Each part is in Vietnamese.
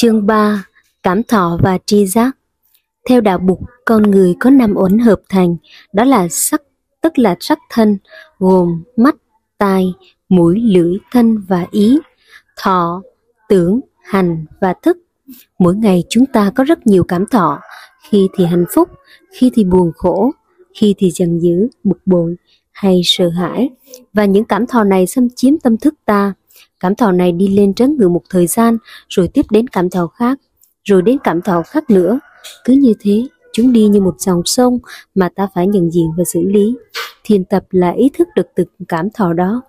Chương 3 Cảm thọ và tri giác Theo đạo Bục, con người có năm uẩn hợp thành, đó là sắc, tức là sắc thân, gồm mắt, tai, mũi, lưỡi, thân và ý, thọ, tưởng, hành và thức. Mỗi ngày chúng ta có rất nhiều cảm thọ, khi thì hạnh phúc, khi thì buồn khổ, khi thì giận dữ, bực bội hay sợ hãi. Và những cảm thọ này xâm chiếm tâm thức ta, Cảm thọ này đi lên trấn ngự một thời gian, rồi tiếp đến cảm thọ khác, rồi đến cảm thọ khác nữa. Cứ như thế, chúng đi như một dòng sông mà ta phải nhận diện và xử lý. Thiền tập là ý thức được từng cảm thọ đó.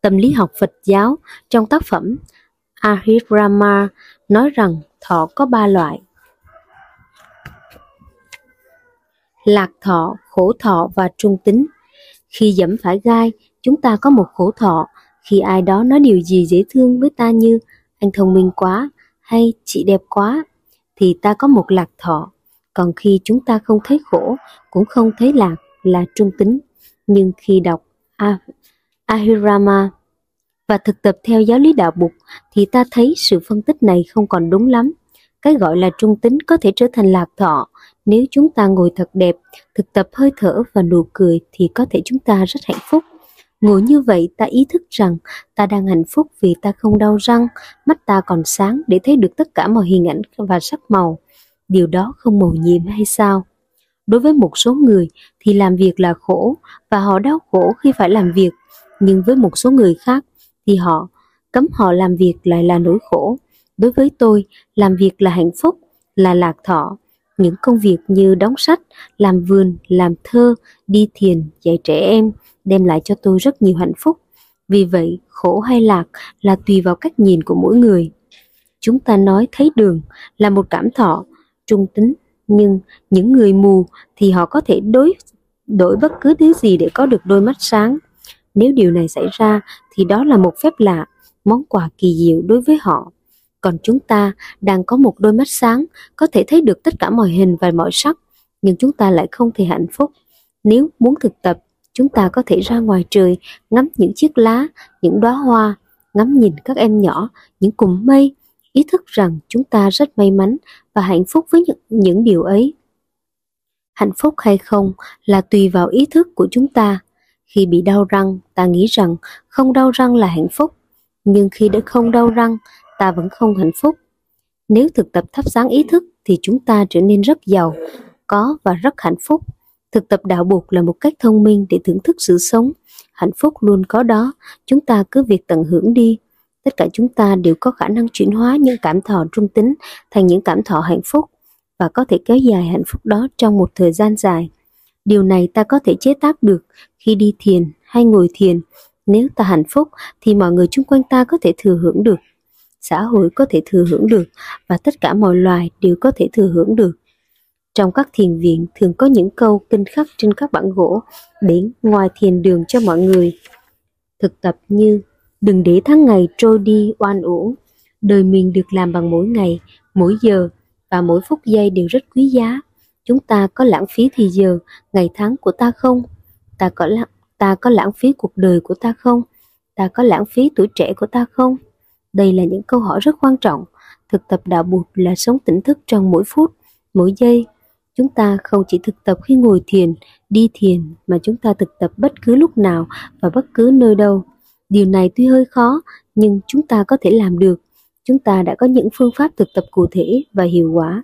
Tâm lý học Phật giáo trong tác phẩm Ahirama nói rằng thọ có ba loại. Lạc thọ, khổ thọ và trung tính. Khi dẫm phải gai, chúng ta có một khổ thọ khi ai đó nói điều gì dễ thương với ta như anh thông minh quá hay chị đẹp quá, thì ta có một lạc thọ. Còn khi chúng ta không thấy khổ, cũng không thấy lạc là trung tính. Nhưng khi đọc ah Ahirama và thực tập theo giáo lý đạo bục thì ta thấy sự phân tích này không còn đúng lắm. Cái gọi là trung tính có thể trở thành lạc thọ nếu chúng ta ngồi thật đẹp, thực tập hơi thở và nụ cười thì có thể chúng ta rất hạnh phúc. Ngồi như vậy ta ý thức rằng ta đang hạnh phúc vì ta không đau răng, mắt ta còn sáng để thấy được tất cả mọi hình ảnh và sắc màu. Điều đó không mầu nhiệm hay sao? Đối với một số người thì làm việc là khổ và họ đau khổ khi phải làm việc, nhưng với một số người khác thì họ cấm họ làm việc lại là nỗi khổ. Đối với tôi, làm việc là hạnh phúc, là lạc thọ. Những công việc như đóng sách, làm vườn, làm thơ, đi thiền, dạy trẻ em, đem lại cho tôi rất nhiều hạnh phúc. Vì vậy, khổ hay lạc là tùy vào cách nhìn của mỗi người. Chúng ta nói thấy đường là một cảm thọ, trung tính, nhưng những người mù thì họ có thể đối đổi bất cứ thứ gì để có được đôi mắt sáng. Nếu điều này xảy ra thì đó là một phép lạ, món quà kỳ diệu đối với họ. Còn chúng ta đang có một đôi mắt sáng, có thể thấy được tất cả mọi hình và mọi sắc, nhưng chúng ta lại không thể hạnh phúc. Nếu muốn thực tập chúng ta có thể ra ngoài trời ngắm những chiếc lá, những đóa hoa, ngắm nhìn các em nhỏ, những cụm mây, ý thức rằng chúng ta rất may mắn và hạnh phúc với những, những điều ấy. Hạnh phúc hay không là tùy vào ý thức của chúng ta. Khi bị đau răng, ta nghĩ rằng không đau răng là hạnh phúc, nhưng khi đã không đau răng, ta vẫn không hạnh phúc. Nếu thực tập thắp sáng ý thức thì chúng ta trở nên rất giàu, có và rất hạnh phúc. Thực tập đạo buộc là một cách thông minh để thưởng thức sự sống. Hạnh phúc luôn có đó, chúng ta cứ việc tận hưởng đi. Tất cả chúng ta đều có khả năng chuyển hóa những cảm thọ trung tính thành những cảm thọ hạnh phúc và có thể kéo dài hạnh phúc đó trong một thời gian dài. Điều này ta có thể chế tác được khi đi thiền hay ngồi thiền. Nếu ta hạnh phúc thì mọi người chung quanh ta có thể thừa hưởng được. Xã hội có thể thừa hưởng được và tất cả mọi loài đều có thể thừa hưởng được. Trong các thiền viện thường có những câu kinh khắc trên các bản gỗ để ngoài thiền đường cho mọi người. Thực tập như đừng để tháng ngày trôi đi oan uổng, đời mình được làm bằng mỗi ngày, mỗi giờ và mỗi phút giây đều rất quý giá. Chúng ta có lãng phí thì giờ, ngày tháng của ta không? Ta có lãng, ta có lãng phí cuộc đời của ta không? Ta có lãng phí tuổi trẻ của ta không? Đây là những câu hỏi rất quan trọng. Thực tập đạo Bụt là sống tỉnh thức trong mỗi phút, mỗi giây, Chúng ta không chỉ thực tập khi ngồi thiền, đi thiền mà chúng ta thực tập bất cứ lúc nào và bất cứ nơi đâu. Điều này tuy hơi khó nhưng chúng ta có thể làm được. Chúng ta đã có những phương pháp thực tập cụ thể và hiệu quả.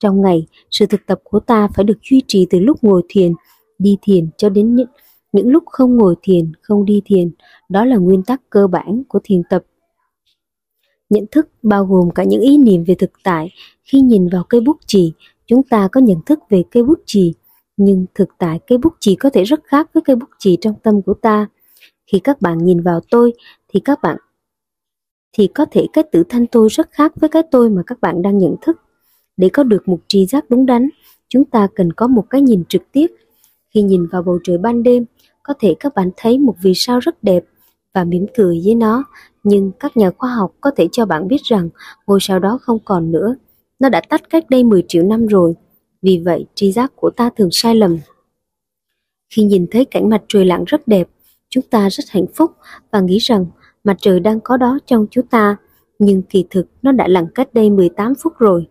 Trong ngày, sự thực tập của ta phải được duy trì từ lúc ngồi thiền, đi thiền cho đến những, những lúc không ngồi thiền, không đi thiền. Đó là nguyên tắc cơ bản của thiền tập. Nhận thức bao gồm cả những ý niệm về thực tại khi nhìn vào cây bút chì Chúng ta có nhận thức về cây bút chì, nhưng thực tại cây bút chì có thể rất khác với cây bút chì trong tâm của ta. Khi các bạn nhìn vào tôi thì các bạn thì có thể cái tự thanh tôi rất khác với cái tôi mà các bạn đang nhận thức. Để có được một tri giác đúng đắn, chúng ta cần có một cái nhìn trực tiếp. Khi nhìn vào bầu trời ban đêm, có thể các bạn thấy một vì sao rất đẹp và mỉm cười với nó, nhưng các nhà khoa học có thể cho bạn biết rằng ngôi sao đó không còn nữa nó đã tắt cách đây 10 triệu năm rồi, vì vậy tri giác của ta thường sai lầm. Khi nhìn thấy cảnh mặt trời lặn rất đẹp, chúng ta rất hạnh phúc và nghĩ rằng mặt trời đang có đó trong chúng ta. nhưng kỳ thực nó đã lặn cách đây 18 phút rồi.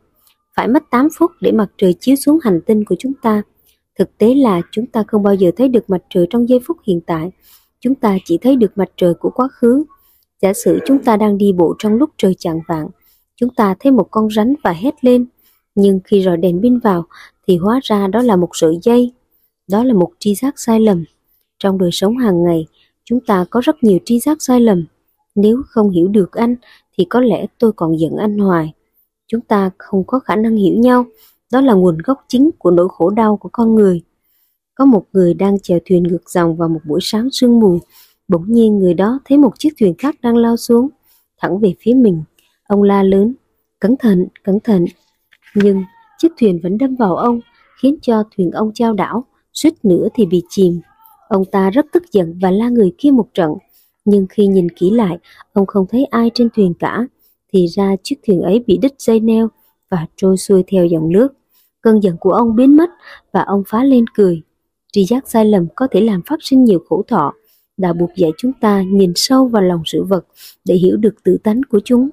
Phải mất 8 phút để mặt trời chiếu xuống hành tinh của chúng ta. Thực tế là chúng ta không bao giờ thấy được mặt trời trong giây phút hiện tại. Chúng ta chỉ thấy được mặt trời của quá khứ. Giả sử chúng ta đang đi bộ trong lúc trời chạng vạng, chúng ta thấy một con rắn và hét lên. Nhưng khi rọi đèn pin vào thì hóa ra đó là một sợi dây. Đó là một tri giác sai lầm. Trong đời sống hàng ngày, chúng ta có rất nhiều tri giác sai lầm. Nếu không hiểu được anh thì có lẽ tôi còn giận anh hoài. Chúng ta không có khả năng hiểu nhau, đó là nguồn gốc chính của nỗi khổ đau của con người. Có một người đang chèo thuyền ngược dòng vào một buổi sáng sương mù, bỗng nhiên người đó thấy một chiếc thuyền khác đang lao xuống, thẳng về phía mình. Ông la lớn, cẩn thận, cẩn thận. Nhưng chiếc thuyền vẫn đâm vào ông, khiến cho thuyền ông trao đảo, suýt nữa thì bị chìm. Ông ta rất tức giận và la người kia một trận, nhưng khi nhìn kỹ lại, ông không thấy ai trên thuyền cả, thì ra chiếc thuyền ấy bị đứt dây neo và trôi xuôi theo dòng nước. Cơn giận của ông biến mất và ông phá lên cười. Tri giác sai lầm có thể làm phát sinh nhiều khổ thọ, đã buộc dạy chúng ta nhìn sâu vào lòng sự vật để hiểu được tự tánh của chúng,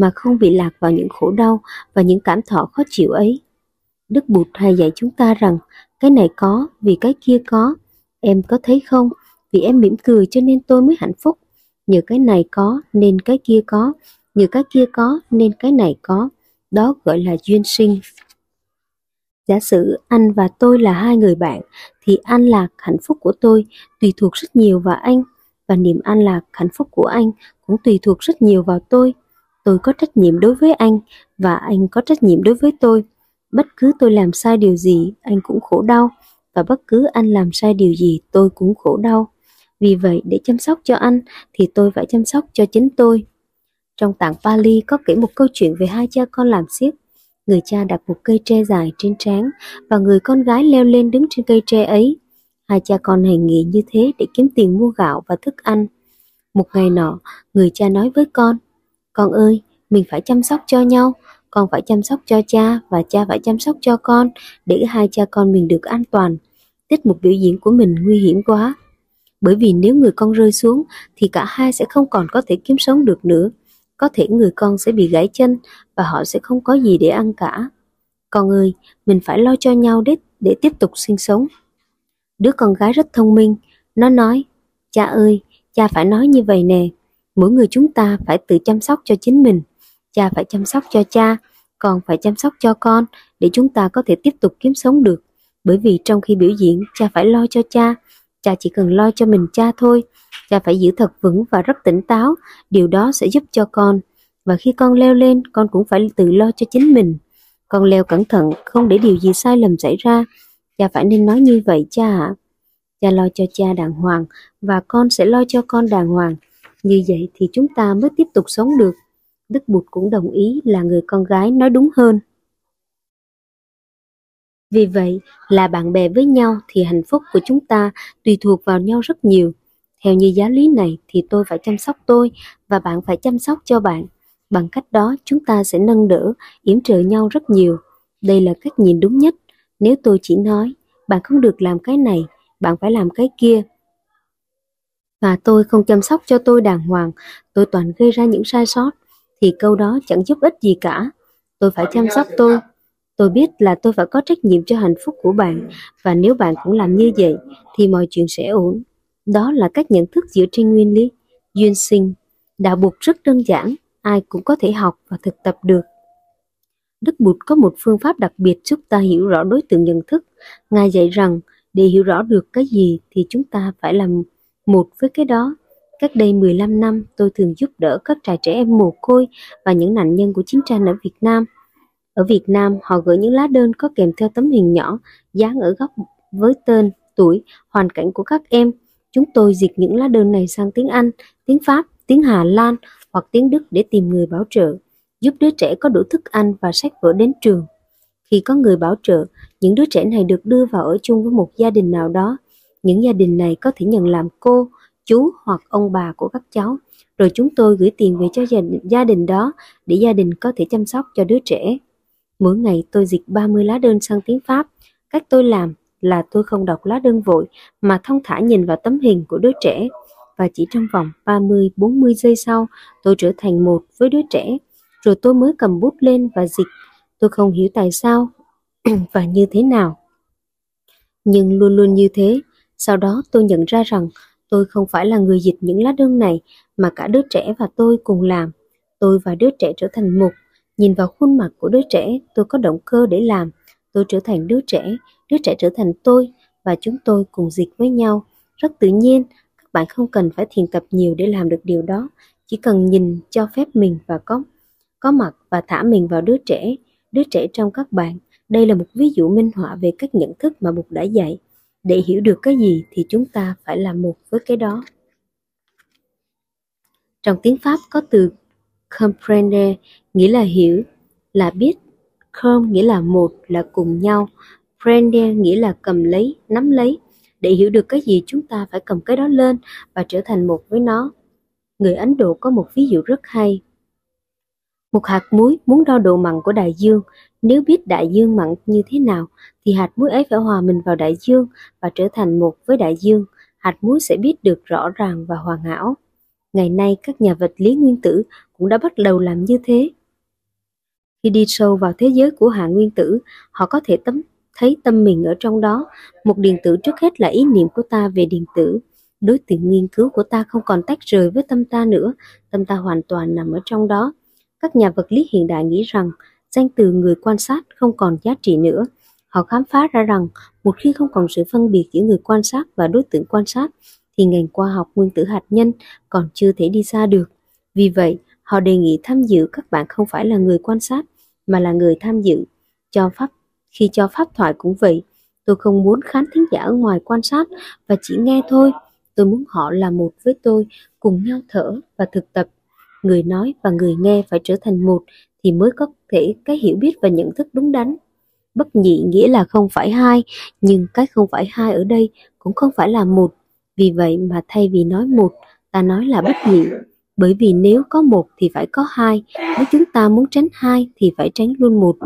mà không bị lạc vào những khổ đau và những cảm thọ khó chịu ấy. Đức Bụt hay dạy chúng ta rằng cái này có vì cái kia có, em có thấy không? Vì em mỉm cười cho nên tôi mới hạnh phúc. Nhờ cái này có nên cái kia có, nhờ cái kia có nên cái này có. Đó gọi là duyên sinh. Giả sử anh và tôi là hai người bạn, thì an lạc hạnh phúc của tôi tùy thuộc rất nhiều vào anh, và niềm an lạc hạnh phúc của anh cũng tùy thuộc rất nhiều vào tôi. Tôi có trách nhiệm đối với anh, và anh có trách nhiệm đối với tôi. Bất cứ tôi làm sai điều gì, anh cũng khổ đau, và bất cứ anh làm sai điều gì, tôi cũng khổ đau. Vì vậy, để chăm sóc cho anh, thì tôi phải chăm sóc cho chính tôi. Trong tạng Pali có kể một câu chuyện về hai cha con làm xiếc. Người cha đặt một cây tre dài trên trán và người con gái leo lên đứng trên cây tre ấy. Hai cha con hành nghề như thế để kiếm tiền mua gạo và thức ăn. Một ngày nọ, người cha nói với con, con ơi, mình phải chăm sóc cho nhau, con phải chăm sóc cho cha và cha phải chăm sóc cho con để hai cha con mình được an toàn. Tiết mục biểu diễn của mình nguy hiểm quá. Bởi vì nếu người con rơi xuống thì cả hai sẽ không còn có thể kiếm sống được nữa có thể người con sẽ bị gãy chân và họ sẽ không có gì để ăn cả. Con ơi, mình phải lo cho nhau để, để tiếp tục sinh sống. Đứa con gái rất thông minh, nó nói, cha ơi, cha phải nói như vậy nè, mỗi người chúng ta phải tự chăm sóc cho chính mình. Cha phải chăm sóc cho cha, còn phải chăm sóc cho con để chúng ta có thể tiếp tục kiếm sống được. Bởi vì trong khi biểu diễn, cha phải lo cho cha, cha chỉ cần lo cho mình cha thôi cha phải giữ thật vững và rất tỉnh táo, điều đó sẽ giúp cho con. Và khi con leo lên, con cũng phải tự lo cho chính mình. Con leo cẩn thận, không để điều gì sai lầm xảy ra. Cha phải nên nói như vậy cha ạ. Cha lo cho cha đàng hoàng và con sẽ lo cho con đàng hoàng. Như vậy thì chúng ta mới tiếp tục sống được. Đức Bụt cũng đồng ý là người con gái nói đúng hơn. Vì vậy, là bạn bè với nhau thì hạnh phúc của chúng ta tùy thuộc vào nhau rất nhiều. Theo như giáo lý này thì tôi phải chăm sóc tôi và bạn phải chăm sóc cho bạn. Bằng cách đó chúng ta sẽ nâng đỡ, yểm trợ nhau rất nhiều. Đây là cách nhìn đúng nhất. Nếu tôi chỉ nói, bạn không được làm cái này, bạn phải làm cái kia. Và tôi không chăm sóc cho tôi đàng hoàng, tôi toàn gây ra những sai sót, thì câu đó chẳng giúp ích gì cả. Tôi phải chăm sóc tôi. Tôi biết là tôi phải có trách nhiệm cho hạnh phúc của bạn, và nếu bạn cũng làm như vậy, thì mọi chuyện sẽ ổn. Đó là cách nhận thức dựa trên nguyên lý, duyên sinh. Đạo Bụt rất đơn giản, ai cũng có thể học và thực tập được. Đức Bụt có một phương pháp đặc biệt giúp ta hiểu rõ đối tượng nhận thức. Ngài dạy rằng, để hiểu rõ được cái gì thì chúng ta phải làm một với cái đó. Cách đây 15 năm, tôi thường giúp đỡ các trại trẻ em mồ côi và những nạn nhân của chiến tranh ở Việt Nam. Ở Việt Nam, họ gửi những lá đơn có kèm theo tấm hình nhỏ dán ở góc với tên, tuổi, hoàn cảnh của các em Chúng tôi dịch những lá đơn này sang tiếng Anh, tiếng Pháp, tiếng Hà Lan hoặc tiếng Đức để tìm người bảo trợ, giúp đứa trẻ có đủ thức ăn và sách vở đến trường. Khi có người bảo trợ, những đứa trẻ này được đưa vào ở chung với một gia đình nào đó. Những gia đình này có thể nhận làm cô, chú hoặc ông bà của các cháu, rồi chúng tôi gửi tiền về cho gia đình, gia đình đó để gia đình có thể chăm sóc cho đứa trẻ. Mỗi ngày tôi dịch 30 lá đơn sang tiếng Pháp. Cách tôi làm là tôi không đọc lá đơn vội mà thông thả nhìn vào tấm hình của đứa trẻ và chỉ trong vòng 30-40 giây sau, tôi trở thành một với đứa trẻ. Rồi tôi mới cầm bút lên và dịch. Tôi không hiểu tại sao và như thế nào. Nhưng luôn luôn như thế, sau đó tôi nhận ra rằng tôi không phải là người dịch những lá đơn này mà cả đứa trẻ và tôi cùng làm. Tôi và đứa trẻ trở thành một. Nhìn vào khuôn mặt của đứa trẻ, tôi có động cơ để làm. Tôi trở thành đứa trẻ, đứa trẻ trở thành tôi và chúng tôi cùng dịch với nhau. Rất tự nhiên, các bạn không cần phải thiền tập nhiều để làm được điều đó. Chỉ cần nhìn cho phép mình và có có mặt và thả mình vào đứa trẻ, đứa trẻ trong các bạn. Đây là một ví dụ minh họa về cách nhận thức mà Bụt đã dạy. Để hiểu được cái gì thì chúng ta phải làm một với cái đó. Trong tiếng Pháp có từ comprendre nghĩa là hiểu, là biết. Com nghĩa là một, là cùng nhau. Prendre nghĩa là cầm lấy, nắm lấy. Để hiểu được cái gì chúng ta phải cầm cái đó lên và trở thành một với nó. Người Ấn Độ có một ví dụ rất hay. Một hạt muối muốn đo độ mặn của đại dương, nếu biết đại dương mặn như thế nào thì hạt muối ấy phải hòa mình vào đại dương và trở thành một với đại dương. Hạt muối sẽ biết được rõ ràng và hoàn hảo. Ngày nay các nhà vật lý nguyên tử cũng đã bắt đầu làm như thế. Khi đi sâu vào thế giới của hạt nguyên tử, họ có thể tấm thấy tâm mình ở trong đó. Một điện tử trước hết là ý niệm của ta về điện tử. Đối tượng nghiên cứu của ta không còn tách rời với tâm ta nữa, tâm ta hoàn toàn nằm ở trong đó. Các nhà vật lý hiện đại nghĩ rằng danh từ người quan sát không còn giá trị nữa. Họ khám phá ra rằng một khi không còn sự phân biệt giữa người quan sát và đối tượng quan sát, thì ngành khoa học nguyên tử hạt nhân còn chưa thể đi xa được. Vì vậy, họ đề nghị tham dự các bạn không phải là người quan sát, mà là người tham dự. Cho pháp khi cho pháp thoại cũng vậy, tôi không muốn khán thính giả ở ngoài quan sát và chỉ nghe thôi. Tôi muốn họ là một với tôi, cùng nhau thở và thực tập. Người nói và người nghe phải trở thành một thì mới có thể cái hiểu biết và nhận thức đúng đắn. Bất nhị nghĩa là không phải hai, nhưng cái không phải hai ở đây cũng không phải là một. Vì vậy mà thay vì nói một, ta nói là bất nhị. Bởi vì nếu có một thì phải có hai, nếu chúng ta muốn tránh hai thì phải tránh luôn một.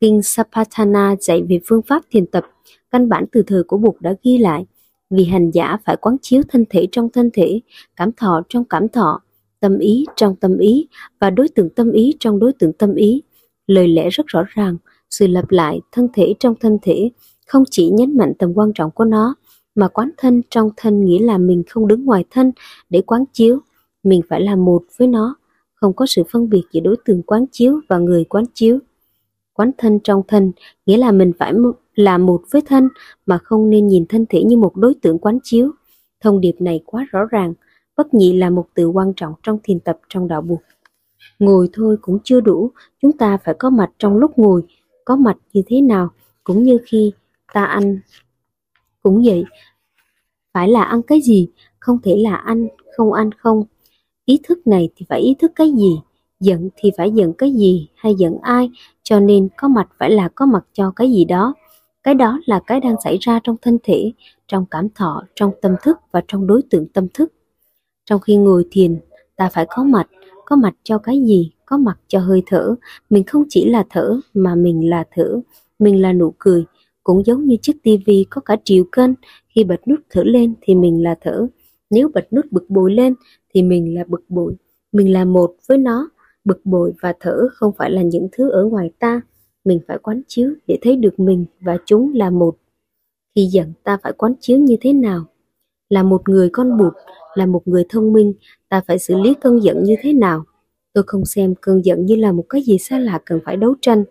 Kinh Sapatana dạy về phương pháp thiền tập, căn bản từ thời của Bụt đã ghi lại, vì hành giả phải quán chiếu thân thể trong thân thể, cảm thọ trong cảm thọ, tâm ý trong tâm ý và đối tượng tâm ý trong đối tượng tâm ý. Lời lẽ rất rõ ràng, sự lặp lại thân thể trong thân thể không chỉ nhấn mạnh tầm quan trọng của nó, mà quán thân trong thân nghĩa là mình không đứng ngoài thân để quán chiếu, mình phải là một với nó, không có sự phân biệt giữa đối tượng quán chiếu và người quán chiếu. Quán thân trong thân nghĩa là mình phải là một với thân mà không nên nhìn thân thể như một đối tượng quán chiếu. Thông điệp này quá rõ ràng, bất nhị là một từ quan trọng trong thiền tập trong đạo buộc. Ngồi thôi cũng chưa đủ, chúng ta phải có mặt trong lúc ngồi, có mặt như thế nào, cũng như khi ta ăn. Cũng vậy, phải là ăn cái gì, không thể là ăn, không ăn không. Ý thức này thì phải ý thức cái gì, giận thì phải giận cái gì hay giận ai, cho nên có mặt phải là có mặt cho cái gì đó. Cái đó là cái đang xảy ra trong thân thể, trong cảm thọ, trong tâm thức và trong đối tượng tâm thức. Trong khi ngồi thiền, ta phải có mặt, có mặt cho cái gì, có mặt cho hơi thở. Mình không chỉ là thở mà mình là thở, mình là nụ cười. Cũng giống như chiếc tivi có cả triệu kênh, khi bật nút thở lên thì mình là thở. Nếu bật nút bực bội lên thì mình là bực bội. Mình là một với nó, bực bội và thở không phải là những thứ ở ngoài ta. Mình phải quán chiếu để thấy được mình và chúng là một. Khi giận ta phải quán chiếu như thế nào? Là một người con bụt, là một người thông minh, ta phải xử lý cơn giận như thế nào? Tôi không xem cơn giận như là một cái gì xa lạ cần phải đấu tranh.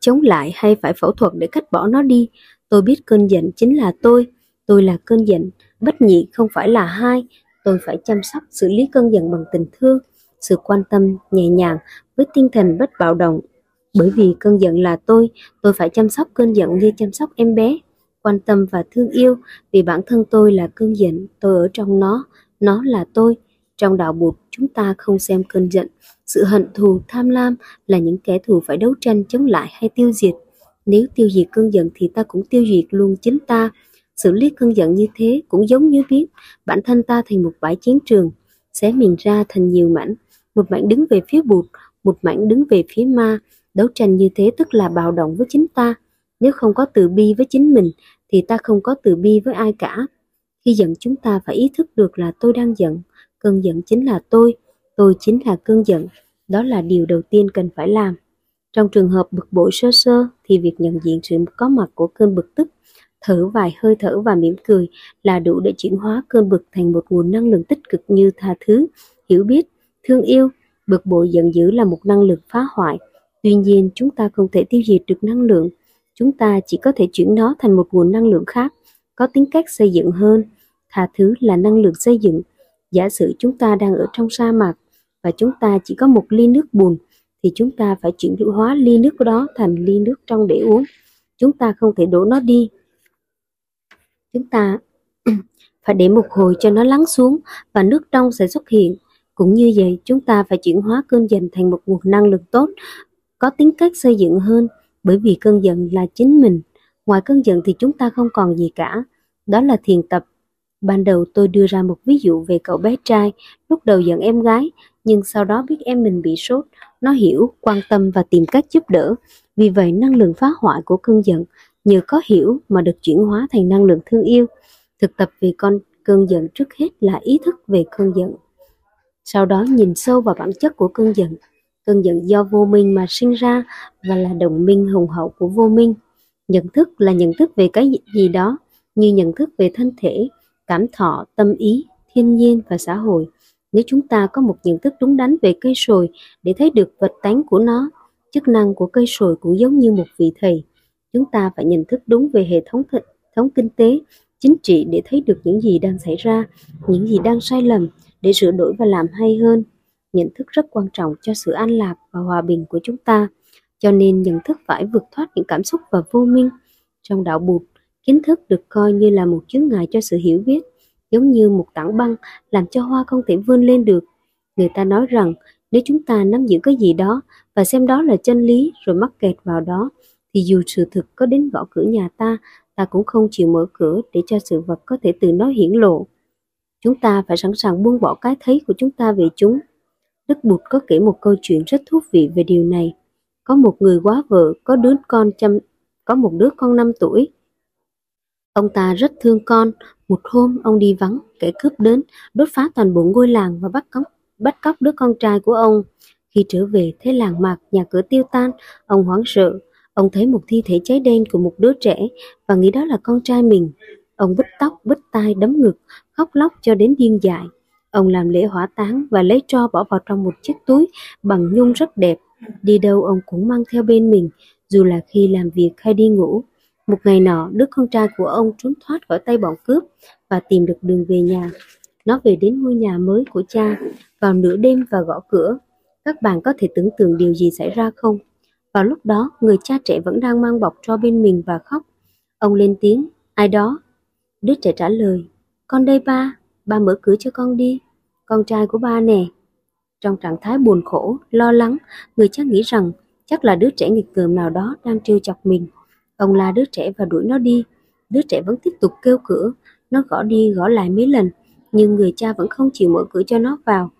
Chống lại hay phải phẫu thuật để cắt bỏ nó đi. Tôi biết cơn giận chính là tôi. Tôi là cơn giận. Bất nhị không phải là hai. Tôi phải chăm sóc, xử lý cơn giận bằng tình thương, sự quan tâm, nhẹ nhàng, với tinh thần bất bạo động. Bởi vì cơn giận là tôi, tôi phải chăm sóc cơn giận như chăm sóc em bé quan tâm và thương yêu vì bản thân tôi là cơn giận, tôi ở trong nó, nó là tôi. Trong đạo bụt, chúng ta không xem cơn giận, sự hận thù, tham lam là những kẻ thù phải đấu tranh chống lại hay tiêu diệt. Nếu tiêu diệt cơn giận thì ta cũng tiêu diệt luôn chính ta. Xử lý cơn giận như thế cũng giống như biết bản thân ta thành một bãi chiến trường, xé mình ra thành nhiều mảnh, một mảnh đứng về phía bụt, một mảnh đứng về phía ma. Đấu tranh như thế tức là bạo động với chính ta. Nếu không có từ bi với chính mình thì ta không có từ bi với ai cả. Khi giận chúng ta phải ý thức được là tôi đang giận, cơn giận chính là tôi, tôi chính là cơn giận. Đó là điều đầu tiên cần phải làm. Trong trường hợp bực bội sơ sơ thì việc nhận diện sự có mặt của cơn bực tức, thở vài hơi thở và mỉm cười là đủ để chuyển hóa cơn bực thành một nguồn năng lượng tích cực như tha thứ, hiểu biết, thương yêu. Bực bội giận dữ là một năng lượng phá hoại. Tuy nhiên, chúng ta không thể tiêu diệt được năng lượng. Chúng ta chỉ có thể chuyển nó thành một nguồn năng lượng khác, có tính cách xây dựng hơn. Tha thứ là năng lượng xây dựng. Giả sử chúng ta đang ở trong sa mạc và chúng ta chỉ có một ly nước bùn thì chúng ta phải chuyển hóa ly nước đó thành ly nước trong để uống. Chúng ta không thể đổ nó đi. Chúng ta phải để một hồi cho nó lắng xuống và nước trong sẽ xuất hiện. Cũng như vậy, chúng ta phải chuyển hóa cơn giận thành một nguồn năng lượng tốt, có tính cách xây dựng hơn, bởi vì cơn giận là chính mình. Ngoài cơn giận thì chúng ta không còn gì cả. Đó là thiền tập. Ban đầu tôi đưa ra một ví dụ về cậu bé trai, lúc đầu giận em gái, nhưng sau đó biết em mình bị sốt, nó hiểu, quan tâm và tìm cách giúp đỡ. Vì vậy năng lượng phá hoại của cơn giận nhờ có hiểu mà được chuyển hóa thành năng lượng thương yêu. Thực tập về con cơn giận trước hết là ý thức về cơn giận. Sau đó nhìn sâu vào bản chất của cơn giận. Cơn giận do vô minh mà sinh ra và là đồng minh hùng hậu của vô minh. Nhận thức là nhận thức về cái gì đó như nhận thức về thân thể, cảm thọ, tâm ý, thiên nhiên và xã hội. Nếu chúng ta có một nhận thức đúng đắn về cây sồi để thấy được vật tánh của nó, chức năng của cây sồi cũng giống như một vị thầy. Chúng ta phải nhận thức đúng về hệ thống th thống kinh tế, chính trị để thấy được những gì đang xảy ra, những gì đang sai lầm để sửa đổi và làm hay hơn. Nhận thức rất quan trọng cho sự an lạc và hòa bình của chúng ta, cho nên nhận thức phải vượt thoát những cảm xúc và vô minh. Trong đạo Bụt, kiến thức được coi như là một chướng ngại cho sự hiểu biết giống như một tảng băng làm cho hoa không thể vươn lên được. Người ta nói rằng nếu chúng ta nắm giữ cái gì đó và xem đó là chân lý rồi mắc kẹt vào đó, thì dù sự thực có đến gõ cửa nhà ta, ta cũng không chịu mở cửa để cho sự vật có thể từ nó hiển lộ. Chúng ta phải sẵn sàng buông bỏ cái thấy của chúng ta về chúng. Đức Bụt có kể một câu chuyện rất thú vị về điều này. Có một người quá vợ, có đứa con chăm, có một đứa con 5 tuổi. Ông ta rất thương con một hôm ông đi vắng, kẻ cướp đến, đốt phá toàn bộ ngôi làng và bắt cóc, bắt cóc đứa con trai của ông. Khi trở về thấy làng mạc, nhà cửa tiêu tan, ông hoảng sợ. Ông thấy một thi thể cháy đen của một đứa trẻ và nghĩ đó là con trai mình. Ông bứt tóc, bứt tai, đấm ngực, khóc lóc cho đến điên dại. Ông làm lễ hỏa táng và lấy tro bỏ vào trong một chiếc túi bằng nhung rất đẹp. Đi đâu ông cũng mang theo bên mình, dù là khi làm việc hay đi ngủ. Một ngày nọ, đứa con trai của ông trốn thoát khỏi tay bọn cướp và tìm được đường về nhà. Nó về đến ngôi nhà mới của cha vào nửa đêm và gõ cửa. Các bạn có thể tưởng tượng điều gì xảy ra không? Vào lúc đó, người cha trẻ vẫn đang mang bọc cho bên mình và khóc. Ông lên tiếng, ai đó? Đứa trẻ trả lời, con đây ba, ba mở cửa cho con đi. Con trai của ba nè. Trong trạng thái buồn khổ, lo lắng, người cha nghĩ rằng chắc là đứa trẻ nghịch ngợm nào đó đang trêu chọc mình. Ông la đứa trẻ và đuổi nó đi. Đứa trẻ vẫn tiếp tục kêu cửa, nó gõ đi gõ lại mấy lần, nhưng người cha vẫn không chịu mở cửa cho nó vào.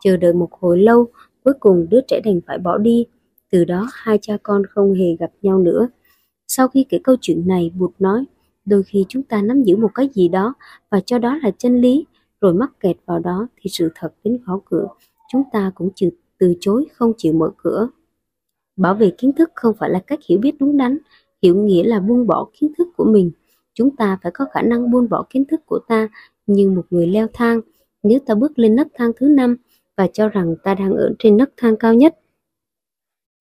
Chờ đợi một hồi lâu, cuối cùng đứa trẻ đành phải bỏ đi. Từ đó hai cha con không hề gặp nhau nữa. Sau khi kể câu chuyện này, Bụt nói, đôi khi chúng ta nắm giữ một cái gì đó và cho đó là chân lý, rồi mắc kẹt vào đó thì sự thật đến gõ cửa. Chúng ta cũng chịu từ chối không chịu mở cửa. Bảo vệ kiến thức không phải là cách hiểu biết đúng đắn, hiểu nghĩa là buông bỏ kiến thức của mình. Chúng ta phải có khả năng buông bỏ kiến thức của ta như một người leo thang. Nếu ta bước lên nấc thang thứ năm và cho rằng ta đang ở trên nấc thang cao nhất,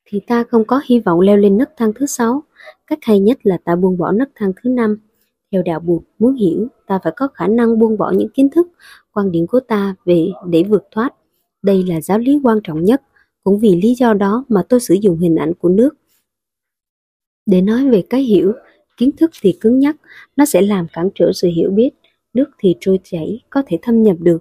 thì ta không có hy vọng leo lên nấc thang thứ sáu. Cách hay nhất là ta buông bỏ nấc thang thứ năm. Theo đạo buộc muốn hiểu, ta phải có khả năng buông bỏ những kiến thức, quan điểm của ta về để vượt thoát. Đây là giáo lý quan trọng nhất. Cũng vì lý do đó mà tôi sử dụng hình ảnh của nước để nói về cái hiểu, kiến thức thì cứng nhắc, nó sẽ làm cản trở sự hiểu biết, nước thì trôi chảy, có thể thâm nhập được.